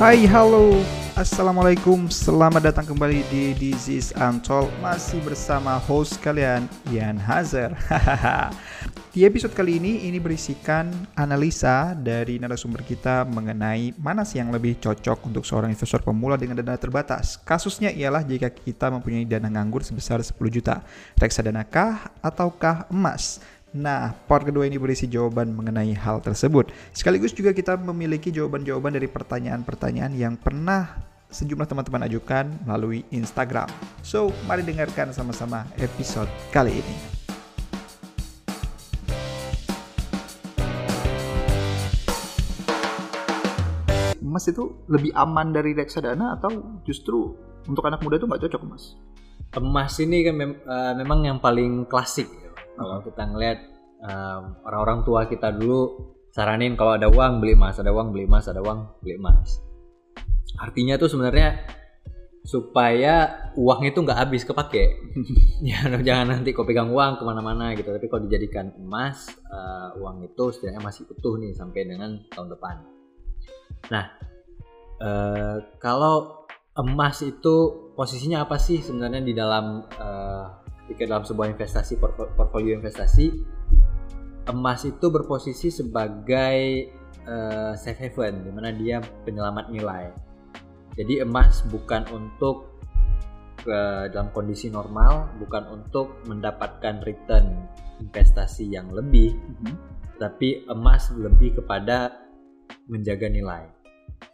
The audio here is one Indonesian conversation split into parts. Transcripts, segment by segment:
Hai, halo, assalamualaikum, selamat datang kembali di is Untold masih bersama host kalian Ian Hazard. di episode kali ini ini berisikan analisa dari narasumber kita mengenai mana sih yang lebih cocok untuk seorang investor pemula dengan dana terbatas. Kasusnya ialah jika kita mempunyai dana nganggur sebesar 10 juta, reksadana kah ataukah emas? Nah, part kedua ini berisi jawaban mengenai hal tersebut. Sekaligus juga kita memiliki jawaban-jawaban dari pertanyaan-pertanyaan yang pernah sejumlah teman-teman ajukan melalui Instagram. So, mari dengarkan sama-sama episode kali ini. Emas itu lebih aman dari reksadana atau justru untuk anak muda itu nggak cocok emas? Emas ini kan mem uh, memang yang paling klasik kalau kita ngeliat um, orang-orang tua kita dulu saranin kalau ada uang beli emas, ada uang beli emas, ada uang beli emas. Artinya tuh sebenarnya supaya uang itu nggak habis kepake. ya, jangan nanti kau pegang uang ke mana-mana gitu. Tapi kalau dijadikan emas, uh, uang itu setidaknya masih utuh nih sampai dengan tahun depan. Nah, uh, kalau emas itu posisinya apa sih sebenarnya di dalam uh, ketika dalam sebuah investasi portfolio investasi emas itu berposisi sebagai uh, safe haven di mana dia penyelamat nilai. Jadi emas bukan untuk uh, dalam kondisi normal, bukan untuk mendapatkan return investasi yang lebih, mm -hmm. tapi emas lebih kepada menjaga nilai.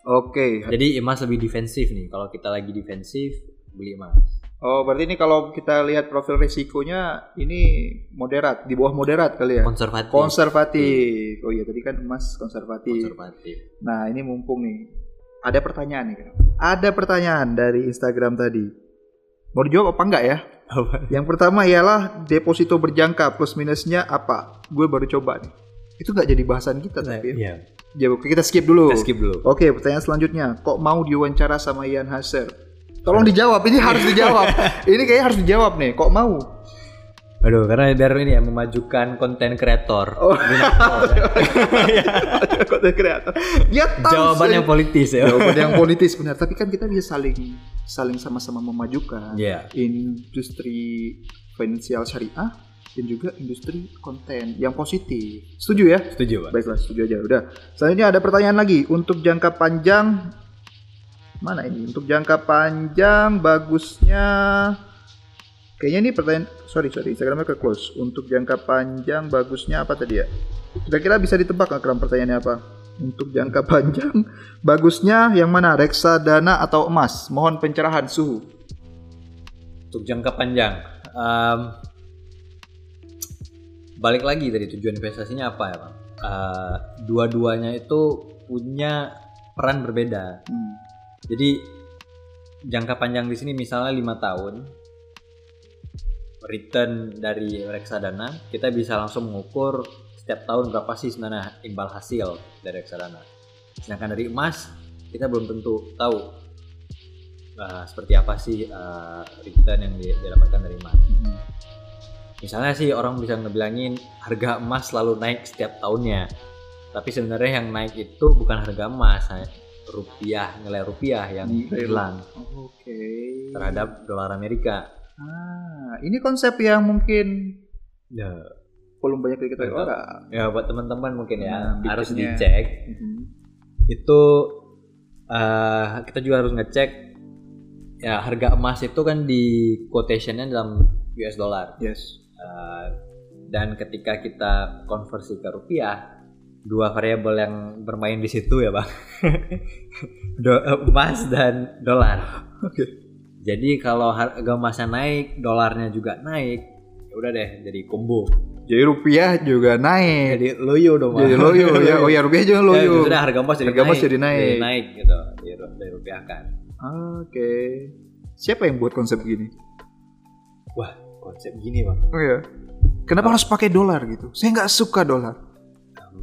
Oke. Okay. Jadi emas lebih defensif nih. Kalau kita lagi defensif, beli emas. Oh, berarti ini kalau kita lihat profil risikonya ini moderat, di bawah moderat kali ya? Konservatif. Konservatif. Oh iya, tadi kan emas konservatif. Konservatif. Nah, ini mumpung nih. Ada pertanyaan nih. Ada pertanyaan dari Instagram tadi. Mau dijawab apa enggak ya? Apa? Yang pertama ialah deposito berjangka plus minusnya apa? Gue baru coba nih. Itu nggak jadi bahasan kita nah, tapi. Iya. Ya, kita skip dulu. Kita skip dulu. Oke, pertanyaan selanjutnya. Kok mau diwawancara sama Ian Haser? Tolong dijawab, ini harus dijawab. ini kayaknya harus dijawab nih. Kok mau? Aduh, karena biar ini ya memajukan konten kreator. Oh, konten kreator. Ya, Jawaban yang politis ya. Jawaban yang politis benar. Tapi kan kita bisa saling saling sama-sama memajukan yeah. industri finansial syariah dan juga industri konten yang positif. Setuju ya? Setuju, Pak. Baiklah, setuju aja. Udah. Selanjutnya ada pertanyaan lagi. Untuk jangka panjang mana ini? Untuk jangka panjang bagusnya. Kayaknya ini pertanyaan sorry sorry Instagramnya ke close. Untuk jangka panjang bagusnya apa tadi ya? Kira-kira bisa ditebak nggak kram pertanyaannya apa? Untuk jangka panjang bagusnya yang mana? Reksadana atau emas? Mohon pencerahan suhu. Untuk jangka panjang um, balik lagi dari tujuan investasinya apa ya bang? Uh, dua-duanya itu punya peran berbeda. Hmm jadi jangka panjang di sini misalnya lima tahun return dari reksadana kita bisa langsung mengukur setiap tahun berapa sih sebenarnya imbal hasil dari reksadana. Sedangkan dari emas kita belum tentu tahu uh, seperti apa sih uh, return yang didapatkan dari emas. Hmm. Misalnya sih orang bisa ngebilangin harga emas selalu naik setiap tahunnya. Tapi sebenarnya yang naik itu bukan harga emas, rupiah nilai rupiah yang hilang oh, okay. terhadap dolar Amerika. Ah ini konsep yang mungkin ya. belum banyak diketahui orang ya buat teman-teman mungkin ya nah, harus dicek. Mm -hmm. itu uh, kita juga harus ngecek ya harga emas itu kan di quotationnya dalam US dollar. Yes. Uh, dan ketika kita konversi ke rupiah dua variabel yang bermain di situ ya bang. Do, emas dan dolar. Oke. Okay. jadi kalau harga emasnya naik dolarnya juga naik ya udah deh jadi combo. Jadi rupiah juga naik. Jadi loyo dong bang. jadi loyo ya. Oh ya rupiah juga loyo. Ya, sudah harga emas jadi harga emas jadi naik. Jadi naik gitu dari rupiah kan. Oke. Okay. siapa yang buat konsep gini? Wah konsep gini bang. Oh ya kenapa oh. harus pakai dolar gitu? Saya nggak suka dolar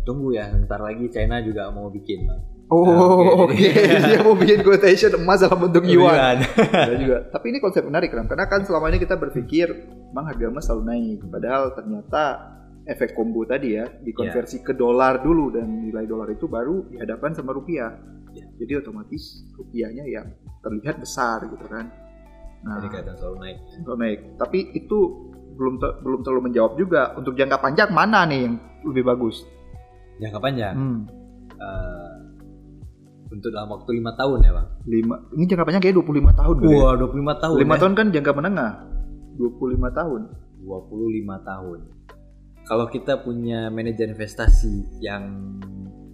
tunggu ya ntar lagi China juga mau bikin Oh, nah, oke. Okay. Okay. Dia mau bikin quotation emas dalam bentuk yuan. Ada juga. Tapi ini konsep menarik kan? Karena kan selama ini kita berpikir, bang harga emas selalu naik. Padahal ternyata efek combo tadi ya, dikonversi ke dolar dulu dan nilai dolar itu baru dihadapkan sama rupiah. Iya. Jadi otomatis rupiahnya yang terlihat besar gitu kan. Nah, Jadi kelihatan selalu naik. kalau naik. Tapi itu belum te- belum terlalu menjawab juga untuk jangka panjang mana nih yang lebih bagus? Jangka panjang. Hmm. eh, untuk dalam waktu lima tahun ya bang. Lima, ini jangka panjang kayak 25 tahun ya? Wah 25 tahun. 5 ya? tahun kan jangka menengah. 25 tahun. 25 tahun. Kalau kita punya manajer investasi yang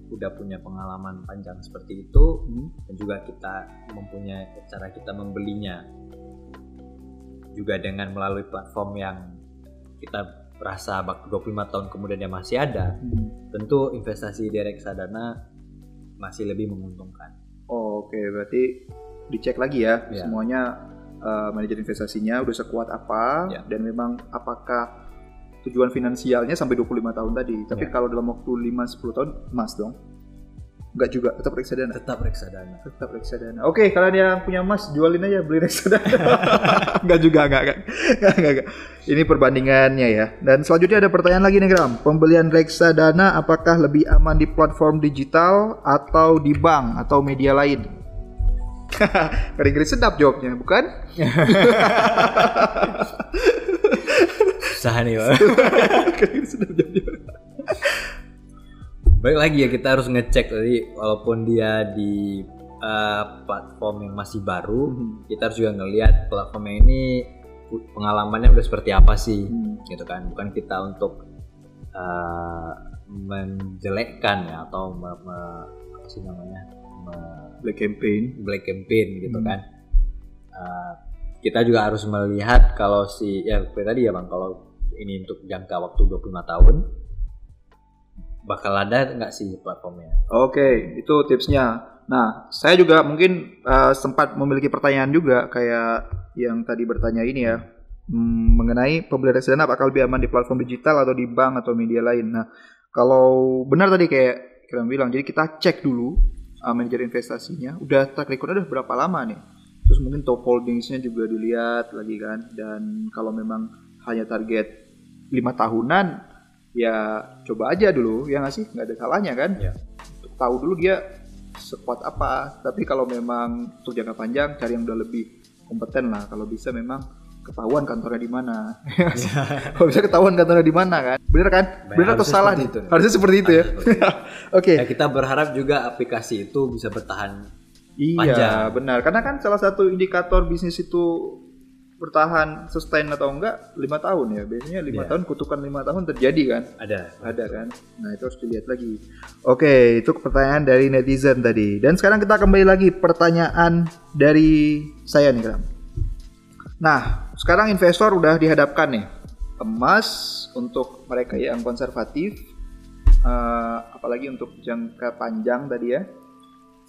udah punya pengalaman panjang seperti itu Hmm. dan juga kita mempunyai cara kita membelinya juga dengan melalui platform yang kita rasa waktu 25 tahun kemudian dia masih ada Hmm. tentu investasi di reksadana masih lebih menguntungkan Oh, Oke, berarti dicek lagi ya Ya. semuanya eh, manajer investasinya udah sekuat apa Ya. dan memang apakah tujuan finansialnya sampai 25 tahun tadi. Tapi Ya. kalau dalam waktu 5 10 tahun emas dong. Enggak juga, tetap reksadana. tetap reksadana Tetap reksadana. Oke, kalian yang punya emas jualin aja beli reksadana. enggak juga, enggak, enggak. Enggak, enggak, enggak. Ini perbandingannya ya. Dan selanjutnya ada pertanyaan lagi nih, Gram. Pembelian reksadana apakah lebih aman di platform digital atau di bank atau media lain? Ngeri-ngeri sedap jawabnya, bukan? susah nih Bang. Ngeri-ngeri sedap jawabnya. Baik lagi ya kita harus ngecek tadi walaupun dia di uh, platform yang masih baru, Hmm. kita harus juga ngelihat platformnya ini pengalamannya udah seperti apa sih, Hmm. gitu kan? Bukan kita untuk uh, menjelekkan ya atau me, me- apa sih namanya me- Black campaign. black campaign gitu Hmm. kan? Uh, kita juga harus melihat kalau si ya tadi ya bang kalau ini untuk jangka waktu 25 tahun bakal ada nggak sih platformnya? Oke, itu tipsnya. Nah, saya juga mungkin uh, sempat memiliki pertanyaan juga kayak yang tadi bertanya ini ya hmm, mengenai pembelian reksadana apakah lebih aman di platform digital atau di bank atau media lain. Nah, kalau benar tadi kayak kalian bilang, jadi kita cek dulu uh, manajer investasinya, udah track record udah berapa lama nih. Terus mungkin top holdingsnya juga dilihat lagi kan. Dan kalau memang hanya target lima tahunan, ya coba aja dulu, ya nggak sih? Nggak ada salahnya kan? Ya. Untuk tahu dulu dia sekuat apa. Tapi kalau memang untuk jangka panjang, cari yang udah lebih kompeten lah. Kalau bisa memang ketahuan kantornya di mana. Ya kalau bisa ketahuan kantornya di mana kan? Bener kan? Baik, Bener atau salah nih? itu. Harusnya seperti itu ya. Oke. Ya, kita berharap juga aplikasi itu bisa bertahan. Iya, panjang. benar. Karena kan salah satu indikator bisnis itu bertahan sustain atau enggak lima tahun ya. Biasanya lima Iya. tahun kutukan lima tahun terjadi kan? Ada. Ada kan? Nah itu harus dilihat lagi. Oke, itu pertanyaan dari netizen tadi. Dan sekarang kita kembali lagi pertanyaan dari saya nih Kram. Nah, sekarang investor udah dihadapkan nih emas untuk mereka yang konservatif, eh, apalagi untuk jangka panjang tadi ya.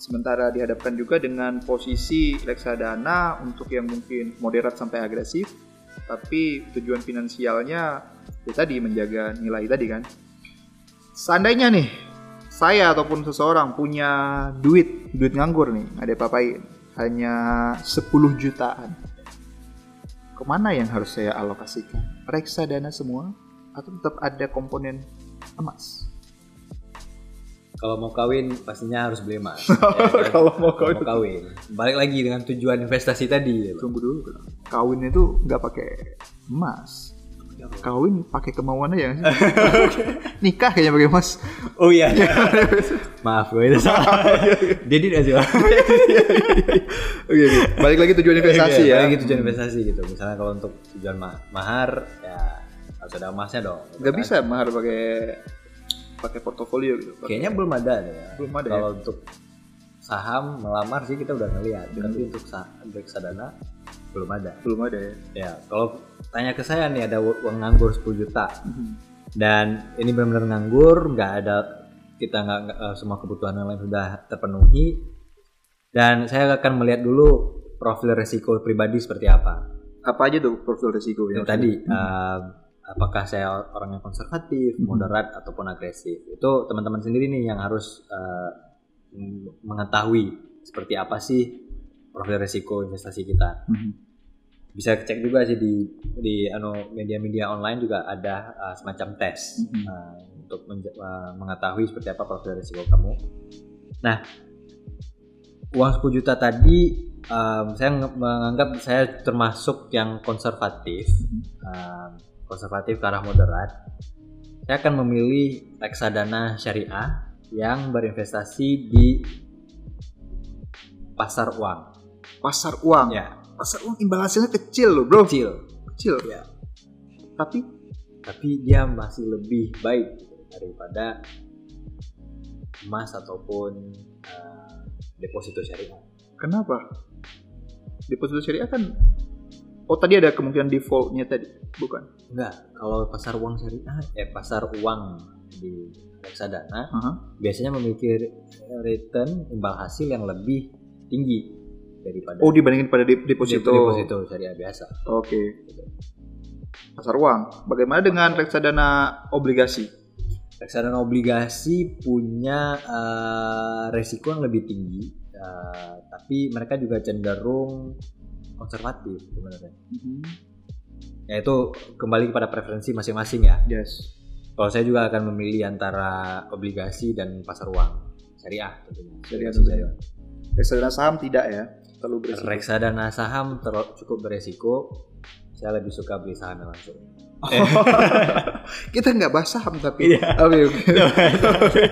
Sementara dihadapkan juga dengan posisi reksadana untuk yang mungkin moderat sampai agresif, tapi tujuan finansialnya ya tadi menjaga nilai tadi kan. Seandainya nih saya ataupun seseorang punya duit, duit nganggur nih, ada papain hanya 10 jutaan. Ke mana yang harus saya alokasikan? Reksadana semua atau tetap ada komponen emas? Kalau mau kawin pastinya harus beli emas. Ya kan? Kalau mau kawin. kawin. Balik lagi dengan tujuan investasi tadi. Tunggu dulu, kawin itu nggak pakai emas. Kawin pakai kemauan aja nggak sih? Nikah kayaknya pakai emas. Oh iya. Maaf gue itu salah. Dedi aja. Oke, oke. Balik lagi tujuan investasi ya. Balik lagi tujuan investasi gitu. Misalnya kalau untuk tujuan ma- mahar ya harus ada emasnya dong. gitu Nggak kan. bisa mahar pakai pakai portofolio gitu. Pakai- Kayaknya belum ada deh ya. Belum ada ya? Kalau untuk saham melamar sih kita udah ngeliat. Tapi untuk sa- reksadana belum ada. belum ada ya. Ya, kalau tanya ke saya nih ada uang nganggur 10 juta dan ini benar-benar nganggur, nggak ada kita nggak eh, semua kebutuhan yang lain sudah terpenuhi dan saya akan melihat dulu profil resiko pribadi seperti apa. Apa aja tuh profil risiko Yang tadi eh, apakah saya orang yang konservatif, moderat ataupun agresif. Itu teman-teman sendiri nih yang harus m- mengetahui seperti apa sih profil resiko investasi kita. Mhm. bisa cek juga sih di di anu media-media online juga ada uh, semacam tes Mhm. uh, untuk uh, mengetahui seperti apa profil risiko kamu. Nah, uang 10 juta tadi um, saya menganggap saya termasuk yang konservatif, um, konservatif ke arah moderat. Saya akan memilih reksadana syariah yang berinvestasi di pasar uang. Pasar uang. Ya, Pasar uang imbal hasilnya kecil loh, Bro. kecil. Kecil. Ya. Tapi tapi dia masih lebih baik daripada emas ataupun uh, deposito syariah. kenapa? Deposito syariah kan Oh, tadi ada kemungkinan defaultnya tadi, bukan? Enggak, kalau pasar uang syariah, eh pasar uang di reksadana Aha. biasanya memiliki return imbal hasil yang lebih tinggi daripada Oh, dibandingin pada de- deposito. deposito syariah biasa. Oke. Pasar uang. Bagaimana dengan reksadana obligasi? Reksadana obligasi punya eh, resiko yang lebih tinggi, eh, tapi mereka juga cenderung konservatif sebenarnya. Ya itu kembali kepada preferensi masing-masing ya. Yes. Kalau saya juga akan memilih antara obligasi dan pasar uang syariah tentunya. Syariah tentunya. Reksadana saham tidak ya? Terlalu berisiko. Reksadana saham terlalu cukup beresiko. Saya lebih suka beli saham langsung. Kita nggak bahas saham tapi. Iya. Oke, oke.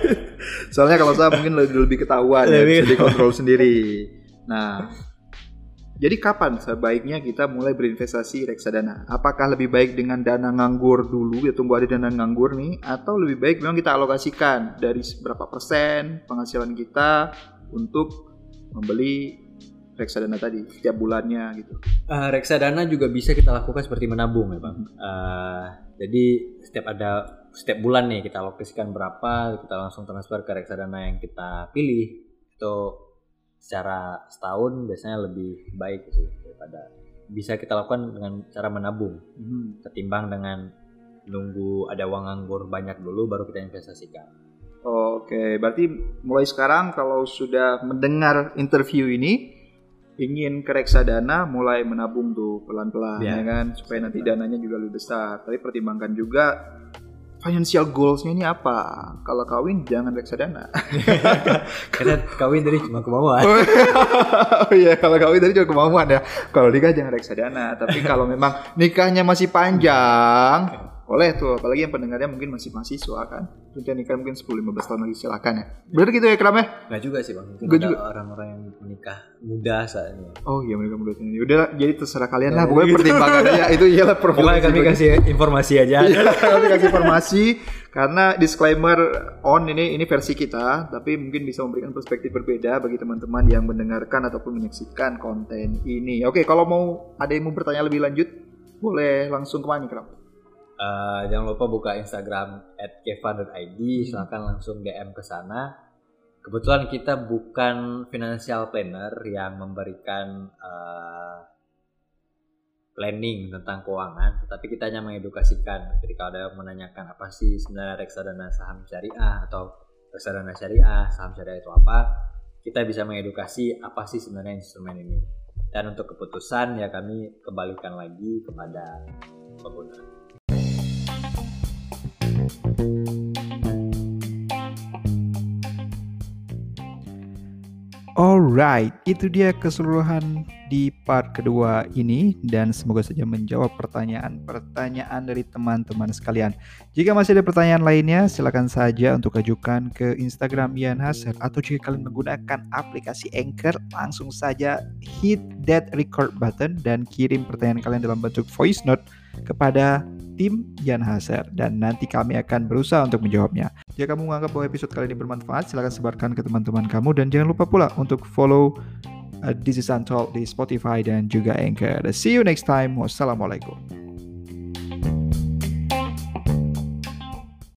Soalnya kalau saham mungkin lebih, lebih ketahuan, ya, Lebih bisa dikontrol sendiri. Nah, jadi kapan sebaiknya kita mulai berinvestasi reksadana? Apakah lebih baik dengan dana nganggur dulu, ya tunggu ada dana nganggur nih, atau lebih baik memang kita alokasikan dari berapa persen penghasilan kita untuk membeli reksadana tadi setiap bulannya gitu. Eh, reksadana juga bisa kita lakukan seperti menabung ya bang. Eh, jadi setiap ada setiap bulan nih kita alokasikan berapa, kita langsung transfer ke reksadana yang kita pilih. Itu secara setahun biasanya lebih baik sih daripada bisa kita lakukan dengan cara menabung ketimbang dengan nunggu ada uang nganggur banyak dulu baru kita investasikan. Oke, berarti mulai sekarang kalau sudah mendengar interview ini ingin ke reksadana mulai menabung tuh pelan-pelan Ya. ya kan supaya nanti dananya juga lebih besar. Tapi pertimbangkan juga financial goals-nya ini apa? Kalau kawin jangan reksadana. Karena kawin tadi cuma kemauan. oh iya, kalau kawin tadi juga kemauan ya. Kalau nikah jangan reksadana, tapi kalau memang nikahnya masih panjang boleh tuh, apalagi yang pendengarnya mungkin masih mahasiswa kan. Sudah nikah mungkin 10-15 tahun lagi silakan ya. Bener gitu ya Kram ya? Nggak juga sih bang. Mungkin ada juga. orang-orang yang menikah muda saat ini. Oh iya mereka muda ini. Udah jadi terserah kalian lah. Ya, Pokoknya gitu. pertimbangan aja. Itu iyalah profil. Kami kasih informasi aja. Iya, kami kasih informasi karena disclaimer on ini ini versi kita, tapi mungkin bisa memberikan perspektif berbeda bagi teman-teman yang mendengarkan ataupun menyaksikan konten ini. Oke, kalau mau ada yang mau bertanya lebih lanjut, boleh langsung ke mana, Eh, jangan lupa buka Instagram @kevan.id, silahkan langsung DM ke sana. Kebetulan kita bukan financial planner yang memberikan eh, planning tentang keuangan, tetapi kita hanya mengedukasikan. Ketika ada yang menanyakan apa sih sebenarnya reksadana saham syariah atau reksadana syariah, saham syariah itu apa, kita bisa mengedukasi apa sih sebenarnya instrumen ini. Dan untuk keputusan ya kami kembalikan lagi kepada pengguna. Alright, itu dia keseluruhan di part kedua ini dan semoga saja menjawab pertanyaan-pertanyaan dari teman-teman sekalian. Jika masih ada pertanyaan lainnya, silakan saja untuk ajukan ke Instagram Ian Haser atau jika kalian menggunakan aplikasi Anchor, langsung saja hit that record button dan kirim pertanyaan kalian dalam bentuk voice note kepada tim Ian Haser dan nanti kami akan berusaha untuk menjawabnya. Jika kamu menganggap bahwa episode kali ini bermanfaat, silakan sebarkan ke teman-teman kamu dan jangan lupa pula untuk follow uh, This is Untold di Spotify dan juga Anchor. See you next time. Wassalamualaikum.